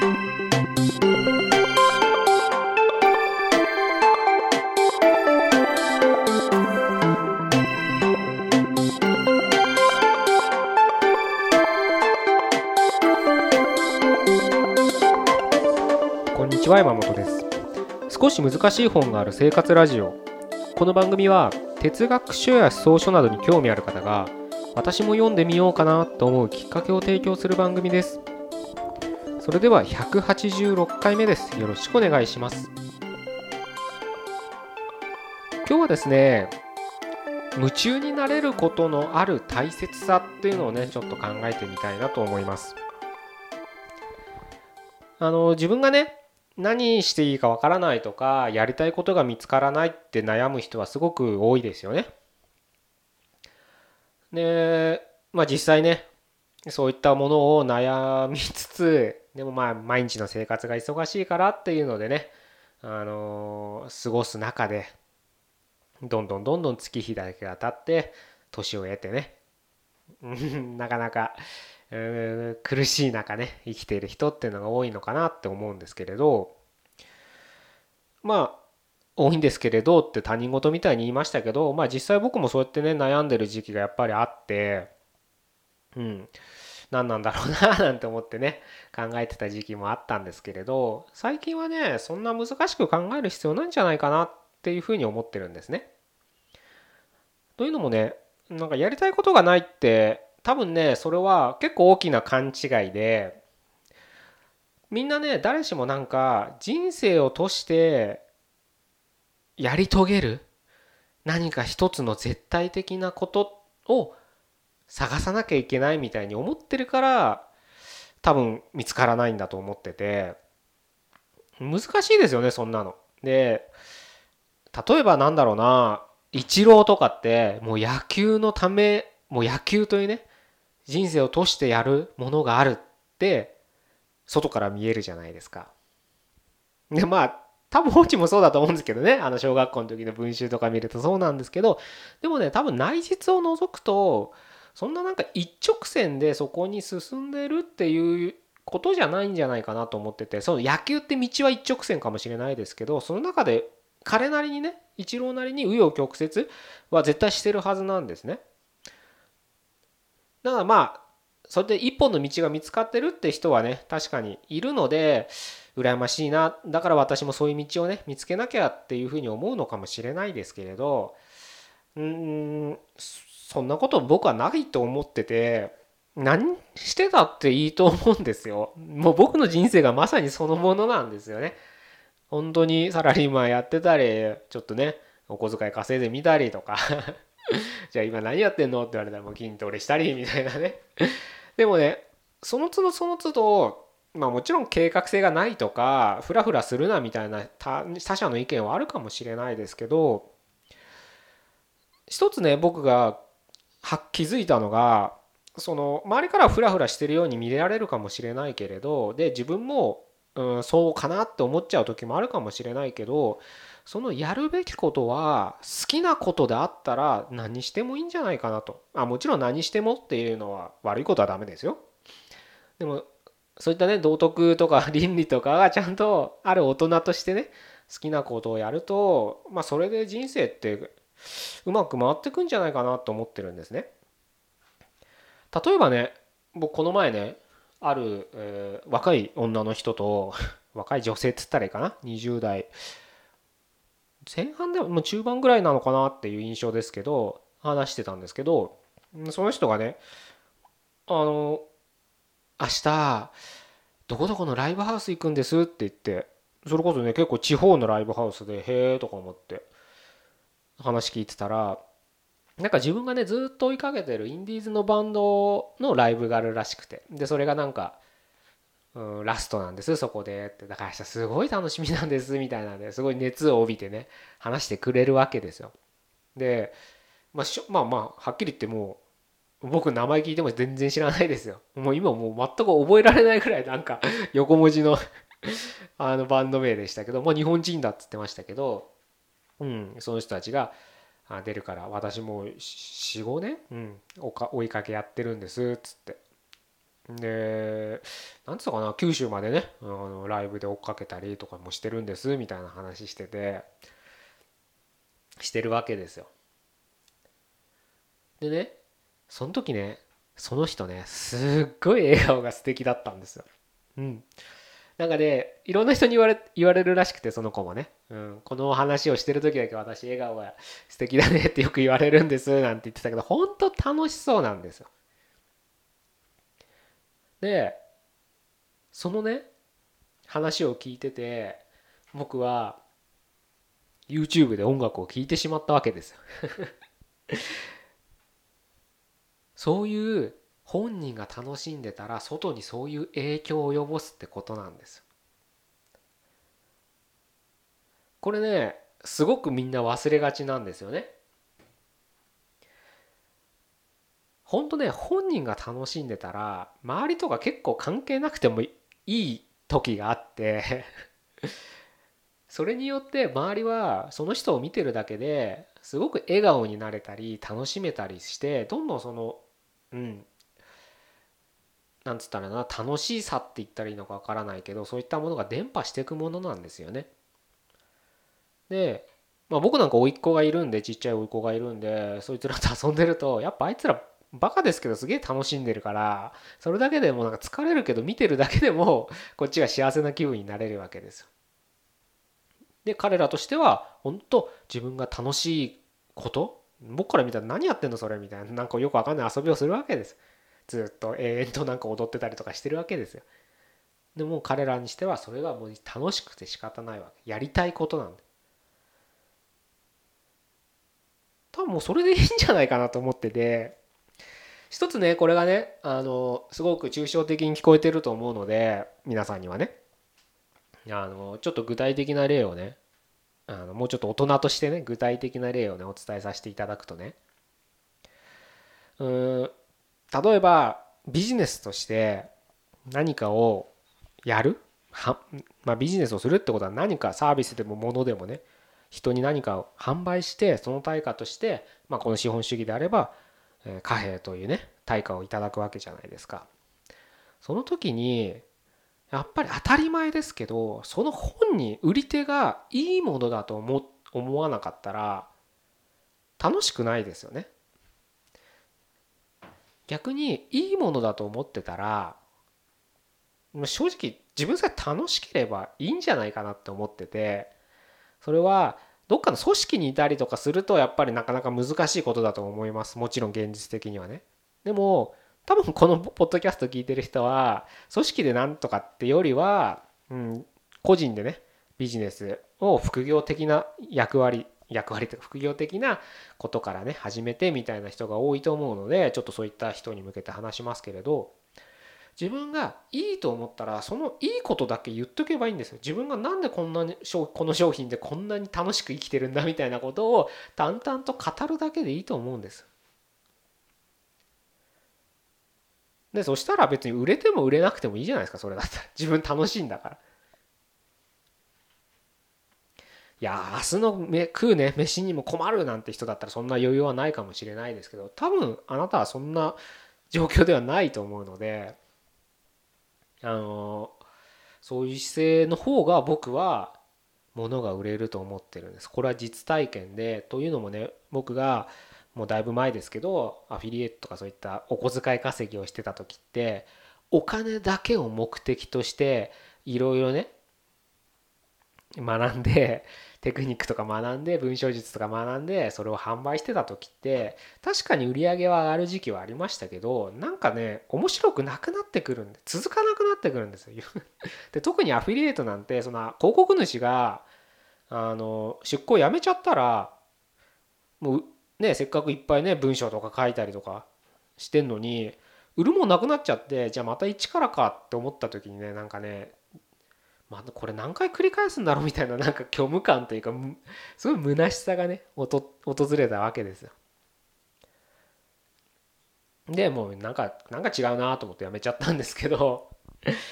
こんにちは山本です。少し難しい本がある生活ラジオ。この番組は哲学書や思想書などに興味ある方が私も読んでみようかなと思うきっかけを提供する番組です。それでは186回目です。よろしくお願いします。今日はですね夢中になれることのある大切さっていうのをねちょっと考えてみたいなと思います。あの自分がね何していいかわからないとかやりたいことが見つからないって悩む人はすごく多いですよね。でまあ実際ねそういったものを悩みつつでもまあ毎日の生活が忙しいからっていうのでねあの過ごす中でどんどんどんどん月日だけが経って年を得てね なかなか苦しい中ね生きている人っていうのが多いのかなって思うんですけれどまあ多いんですけれどって他人事みたいに言いましたけどまあ実際僕もそうやってね悩んでる時期がやっぱりあってうん。何なんだろうななんて思ってね考えてた時期もあったんですけれど最近はねそんな難しく考える必要ないんじゃないかなっていうふうに思ってるんですね。というのもねなんかやりたいことがないって多分ねそれは結構大きな勘違いでみんなね誰しもなんか人生を通してやり遂げる何か一つの絶対的なことを探さなきゃいけないみたいに思ってるから多分見つからないんだと思ってて難しいですよねそんなの。で例えばなんだろうなイチローとかってもう野球のためもう野球というね人生を通してやるものがあるって外から見えるじゃないですか。でまあ多分放置もそうだと思うんですけどねあの小学校の時の文集とか見るとそうなんですけどでもね多分内実を除くとそんななんか一直線でそこに進んでるっていうことじゃないんじゃないかなと思っててその野球って道は一直線かもしれないですけどその中で彼なりにねイチローなりに紆余曲折は絶対してるはずなんですね。だからまあそれで一本の道が見つかってるって人はね確かにいるので羨ましいなだから私もそういう道をね見つけなきゃっていうふうに思うのかもしれないですけれどうんそんなこと僕はないと思ってて何してたっていいと思うんですよ。もう僕の人生がまさにそのものなんですよね。本当にサラリーマンやってたりちょっとねお小遣い稼いでみたりとか じゃあ今何やってんのって言われたらもう筋トレしたりみたいなねでもねその都度その都度まあもちろん計画性がないとかフラフラするなみたいな他者の意見はあるかもしれないですけど一つね僕が気づいたのがその周りからフラフラしてるように見られるかもしれないけれどで自分も、うん、そうかなって思っちゃう時もあるかもしれないけどそのやるべきことは好きなことであったら何してもいいんじゃないかなと。あもちろん何してもっていうのは悪いことはダメですよ。でもそういったね道徳とか 倫理とかがちゃんとある大人としてね好きなことをやるとまあそれで人生ってうまく回ってくんじゃないかなと思ってるんですね。例えばね僕この前ねある、えー、若い女の人と 若い女性っつったらいいかな？20代。前半でも中盤ぐらいなのかなっていう印象ですけど話してたんですけどその人がねあの明日どこどこのライブハウス行くんですって言ってそれこそね結構地方のライブハウスでへえとか思って。話聞いてたらなんか自分がねずっと追いかけてるインディーズのバンドのライブがあるらしくて。でそれがなんかうん、ラストなんですそこでって。だから明日すごい楽しみなんですみたいなんですごい熱を帯びてね話してくれるわけですよ。で、まあ、しょまあまあはっきり言ってもう僕名前聞いても全然知らないですよ。もう今もう全く覚えられないくらいなんか横文字の あのバンド名でしたけどもう日本人だっつってましたけど、うん、その人たちが出るから私も45年、うん、追いかけやってるんですっつってでなんつうかな九州までねあのライブで追っかけたりとかもしてるんですみたいな話しててしてるわけですよ。でねその時ねその人ねすっごい笑顔が素敵だったんですよ。うん。なんかねいろんな人に言われ言われるらしくてその子もね、うん、この話をしてる時だけ私笑顔が素敵だねってよく言われるんですなんて言ってたけど本当楽しそうなんですよ。でそのね話を聞いてて僕は YouTube で音楽を聴いてしまったわけですよ。そういう本人が楽しんでたら外にそういう影響を及ぼすってことなんです。これねすごくみんな忘れがちなんですよね。本当ね本人が楽しんでたら周りとか結構関係なくてもいい時があって それによって周りはその人を見てるだけですごく笑顔になれたり楽しめたりしてどんどんそのうんなんつったらな楽しさって言ったらいいのかわからないけどそういったものが伝播していくものなんですよね。で、まあ、僕なんか甥っ子がいるんでちっちゃい甥っ子がいるんでそいつらと遊んでるとやっぱあいつらバカですけどすげえ楽しんでるからそれだけでもなんか疲れるけど見てるだけでもこっちが幸せな気分になれるわけですよ。で彼らとしては本当自分が楽しいこと？僕から見たら何やってんのそれ？みたいななんかよくわかんない遊びをするわけです。ずっと永遠となんか踊ってたりとかしてるわけですよ。でも彼らにしてはそれがもう楽しくて仕方ないわけ。やりたいことなんで。多分もうそれでいいんじゃないかなと思ってて一つねこれがねあのすごく抽象的に聞こえてると思うので皆さんにはねあのちょっと具体的な例をねあのもうちょっと大人としてね具体的な例をねお伝えさせていただくとねうん例えばビジネスとして何かをやる？は、まあ、ビジネスをするってことは何かサービスでも物でもね人に何かを販売してその対価として、まあ、この資本主義であれば貨幣というね対価をいただくわけじゃないですか。その時にやっぱり当たり前ですけどその本に売り手がいいものだと思思わなかったら楽しくないですよね。逆にいいものだと思ってたら正直自分さえ楽しければいいんじゃないかなって思っててそれはどっかの組織にいたりとかするとやっぱりなかなか難しいことだと思います。もちろん現実的にはね。でも多分このポッドキャスト聞いてる人は組織でなんとかってよりは、うん、個人でねビジネスを副業的な役割役割とか副業的なことからね始めてみたいな人が多いと思うのでちょっとそういった人に向けて話しますけれど自分がいいと思ったらそのいいことだけ言っとけばいいんですよ。自分がなんでこんなにこの商品でこんなに楽しく生きてるんだみたいなことを淡々と語るだけでいいと思うんです。でそしたら別に売れても売れなくてもいいじゃないですかそれだったら自分楽しいんだから。いや明日のめ食うね飯にも困るなんて人だったらそんな余裕はないかもしれないですけど多分あなたはそんな状況ではないと思うのであのそういう姿勢の方が僕は物が売れると思ってるんです。これは実体験でというのもね僕がもうだいぶ前ですけどアフィリエイトとかそういったお小遣い稼ぎをしてた時ってお金だけを目的としていろいろね学んでテクニックとか学んで文章術とか学んでそれを販売してた時って確かに売り上げは上がる時期はありましたけどなんかね面白くなくなってくるんで続かなくなってくるんですよ。で特にアフィリエイトなんてその広告主があの出向やめちゃったらもうねせっかくいっぱいね文章とか書いたりとかしてんのに売るもんなくなっちゃってじゃあまた一からかって思った時にねなんかねまあ、これ何回繰り返すんだろうみたいな なんか虚無感というかすごい虚しさがね訪れたわけですよ。でもうなんかなんか違うなと思ってやめちゃったんですけど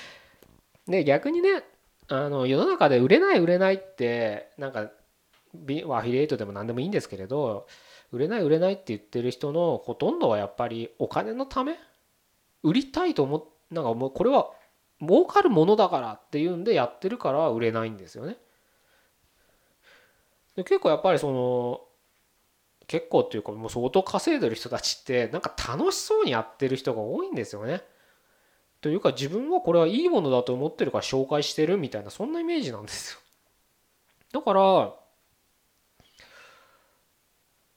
で逆にねあの世の中で売れない売れないってなんかアフィリエイトでも何でもいいんですけれど売れない売れないって言ってる人のほとんどはやっぱりお金のため売りたいと思ってなんかもうこれは儲かるものだからっていうんでやってるから売れないんですよね。で結構やっぱりその結構っていうかもう相当稼いでる人たちってなんか楽しそうにやってる人が多いんですよね。というか自分はこれはいいものだと思ってるから紹介してるみたいなそんなイメージなんですよ。だから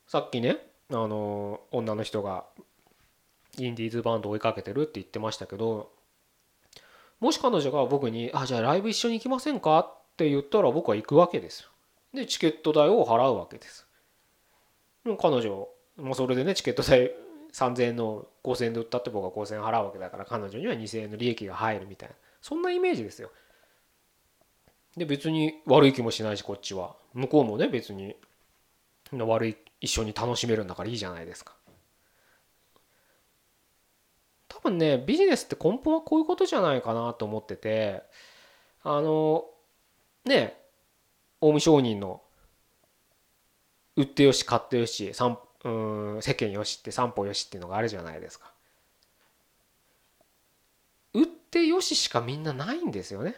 さっきねあの女の人がインディーズバンド追いかけてるって言ってましたけどもし彼女が僕に「あじゃあライブ一緒に行きませんか?」って言ったら僕は行くわけですよ。でチケット代を払うわけです。彼女もそれでねチケット代3000円の5000円で売ったって僕は5000円払うわけだから彼女には2000円の利益が入るみたいなそんなイメージですよ。で別に悪い気もしないしこっちは向こうもね別に悪い一緒に楽しめるんだからいいじゃないですか。多分ねビジネスって根本はこういうことじゃないかなと思っててあのね近江商人の売ってよし買ってよしうん世間よしって三歩よしっていうのがあるじゃないですか。売ってよししかみんなないんですよね。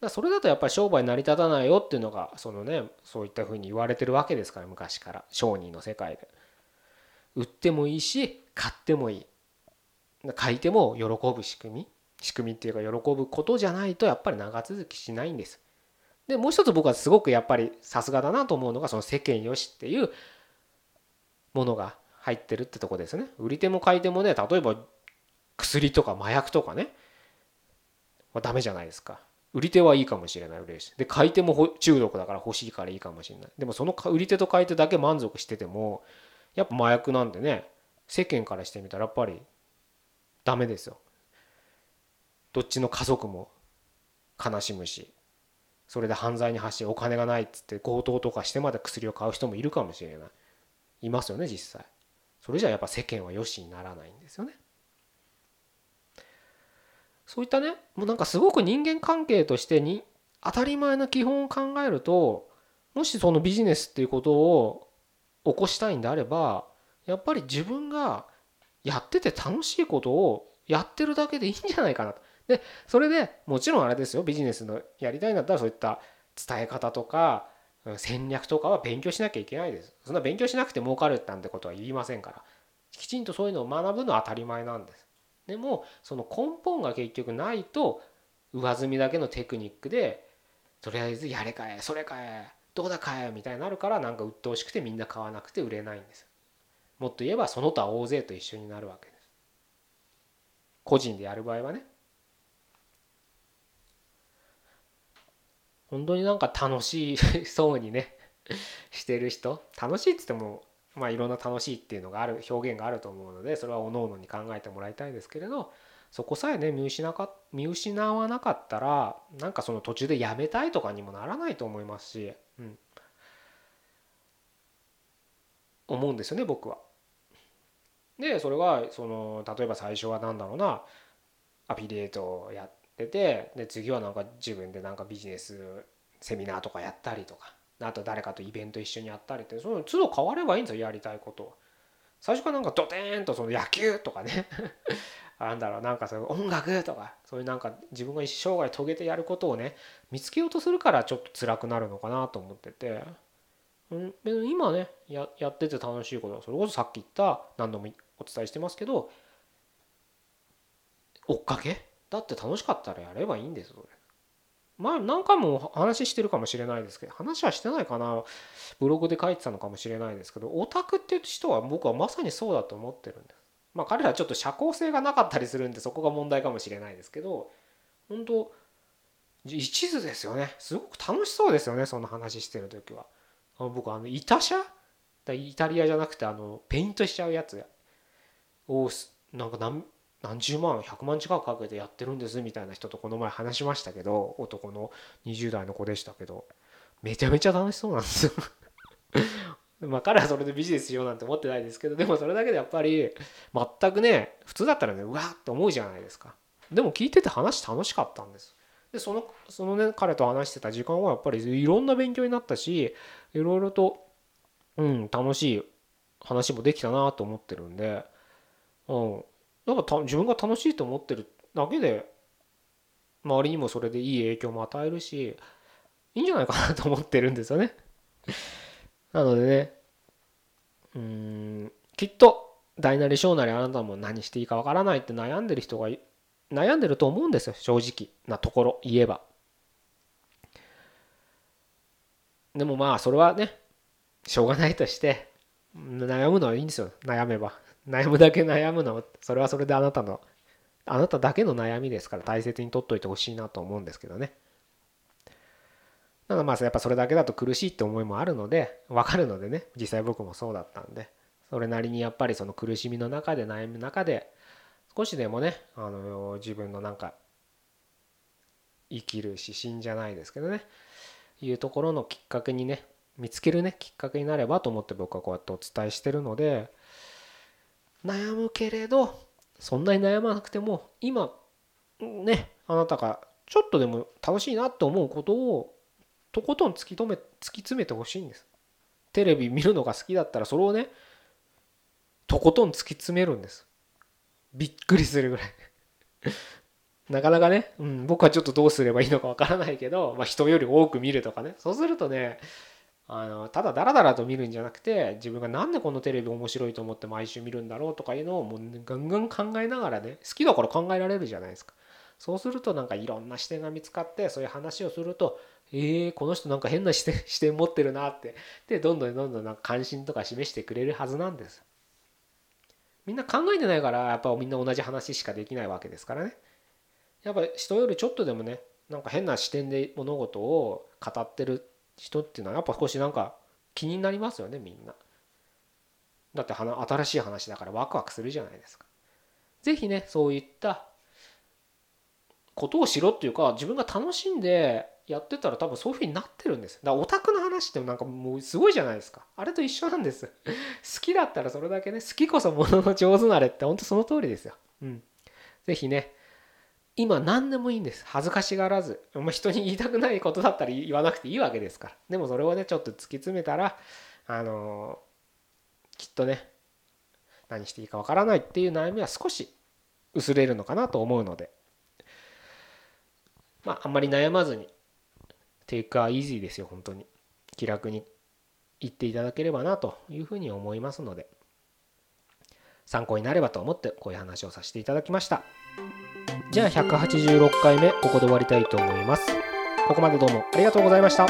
だそれだとやっぱり商売成り立たないよっていうのがそのねそういったふうに言われてるわけですから昔から商人の世界で。売ってもいいし買ってもいい。書いても喜ぶ仕組み仕組みっていうか喜ぶことじゃないとやっぱり長続きしないんです。でもう一つ僕はすごくやっぱりさすがだなと思うのがその世間よしっていうものが入ってるってとこですね。売り手も買い手もね例えば薬とか麻薬とかねはダメじゃないですか。売り手はいいかもしれない嬉しい。で買い手も中毒だから欲しいからいいかもしれない。でもその売り手と買い手だけ満足しててもやっぱ麻薬なんでね世間からしてみたらやっぱりダメですよ。どっちの家族も悲しむしそれで犯罪に走ってお金がないっつって強盗とかしてまで薬を買う人もいるかもしれない。いますよね実際。それじゃやっぱ世間はよしにならないんですよね。そういったねもうなんかすごく人間関係としてに当たり前の基本を考えるともしそのビジネスっていうことを起こしたいんであればやっぱり自分がやってて楽しいことをやってるだけでいいんじゃないかなと。でそれでもちろんあれですよ。ビジネスのやりたいんだったらそういった伝え方とか戦略とかは勉強しなきゃいけないです。そんな勉強しなくて儲かるなんてことは言いませんから。きちんとそういうのを学ぶのは当たり前なんです。でもその根本が結局ないと上積みだけのテクニックでとりあえずやれかえそれかえどうだかえみたいになるからなんか鬱陶しくてみんな買わなくて売れないんですもっと言えばその他大勢と一緒になるわけです。個人でやる場合はね。本当になんか楽しそうにね してる人。楽しいっつってもまあいろんな楽しいっていうのがある表現があると思うのでそれはおのおのに考えてもらいたいですけれどそこさえね見失か見失わなかったらなんかその途中でやめたいとかにもならないと思いますし、うん、思うんですよね僕は。でそれはその例えば最初は何だろうなアフィリエイトをやってててで次はなんか自分でなんかビジネスセミナーとかやったりとかあと誰かとイベント一緒にやったりってその都度変わればいいんですよやりたいことは。最初からなんかドテーンとその野球とかねなんだろうなんかそういう音楽とかそういうなんか自分が一生涯遂げてやることをね見つけようとするからちょっと辛くなるのかなと思ってて、うん、今ねややってて楽しいことそれこそさっき言った何度もお伝えしてますけど追っかけ？だって楽しかったらやればいいんですそれ。前何回も話してるかもしれないですけど話はしてないかな。ブログで書いてたのかもしれないですけどオタクっていう人は僕はまさにそうだと思ってるんです。まあ彼らはちょっと社交性がなかったりするんでそこが問題かもしれないですけど本当一途ですよね。すごく楽しそうですよねその話してる時は。僕あのイタ車イタリアじゃなくてあのペイントしちゃうやつをなんか何何十万100万近くかけてやってるんですみたいな人とこの前話しましたけど男の20代の子でしたけど。めちゃめちゃ楽しそうなんですよ。まあ彼はそれでビジネスしようなんて思ってないですけどでもそれだけでやっぱり全くね普通だったらねうわーって思うじゃないですか。でも聞いてて話楽しかったんです。でそのそのね彼と話してた時間はやっぱりいろんな勉強になったしいろいろとうん楽しい話もできたなと思ってるんでうん。なんか自分が楽しいと思ってるだけで周りにもそれでいい影響も与えるしいいんじゃないかなと思ってるんですよね。なのでねうんきっと大なり小なりあなたも何していいかわからないって悩んでる人が悩んでると思うんですよ正直なところ言えば。でもまあそれはねしょうがないとして悩むのはいいんですよ悩めば。悩むだけ悩むのそれはそれであなたのあなただけの悩みですから大切に取っといてほしいなと思うんですけどね。ただまあやっぱそれだけだと苦しいって思いもあるので分かるのでね実際僕もそうだったんでそれなりにやっぱりその苦しみの中で悩む中で少しでもねあの自分のなんか生きる指針じゃないですけどねいうところのきっかけにね見つけるねきっかけになればと思って僕はこうやってお伝えしてるので悩むけれどそんなに悩まなくても今ねあなたがちょっとでも楽しいなって思うことをとことん突き止め突き詰めてほしいんです。テレビ見るのが好きだったらそれをねとことん突き詰めるんです。びっくりするぐらい。なかなかね、うん、僕はちょっとどうすればいいのかわからないけど、まあ、人より多く見るとかね。そうするとねあのただダラダラと見るんじゃなくて自分が何でこのテレビ面白いと思って毎週見るんだろうとかいうのをもうガンガン考えながらね好きだから考えられるじゃないですか。そうするとなんかいろんな視点が見つかってそういう話をするとえー、この人なんか変な視点 視点持ってるなってでどんどんどんどんなんか関心とか示してくれるはずなんですみんな考えてないからやっぱみんな同じ話しかできないわけですからねやっぱ人よりちょっとでもねなんか変な視点で物事を語ってる人っていうのはやっぱ少しなんか気になりますよねみんな。だって新しい話だからワクワクするじゃないですか。是非ねそういったことをしろっていうか自分が楽しんでやってたら多分そういう風になってるんです。だからオタクの話ってなんかもうすごいじゃないですか。あれと一緒なんです。好きだったらそれだけね好きこそものの上手なれってほんとその通りですよ。うん。是非ね今何でもいいんです恥ずかしがらず、まあ、人に言いたくないことだったら言わなくていいわけですからでもそれをねちょっと突き詰めたらあのー、きっとね何していいかわからないっていう悩みは少し薄れるのかなと思うのでまああんまり悩まずにテイクアイージーですよ本当に気楽に行っていただければなというふうに思いますので参考になればと思ってこういう話をさせていただきました。じゃあ186回目ここで終わりたいと思います。ここまでどうもありがとうございました。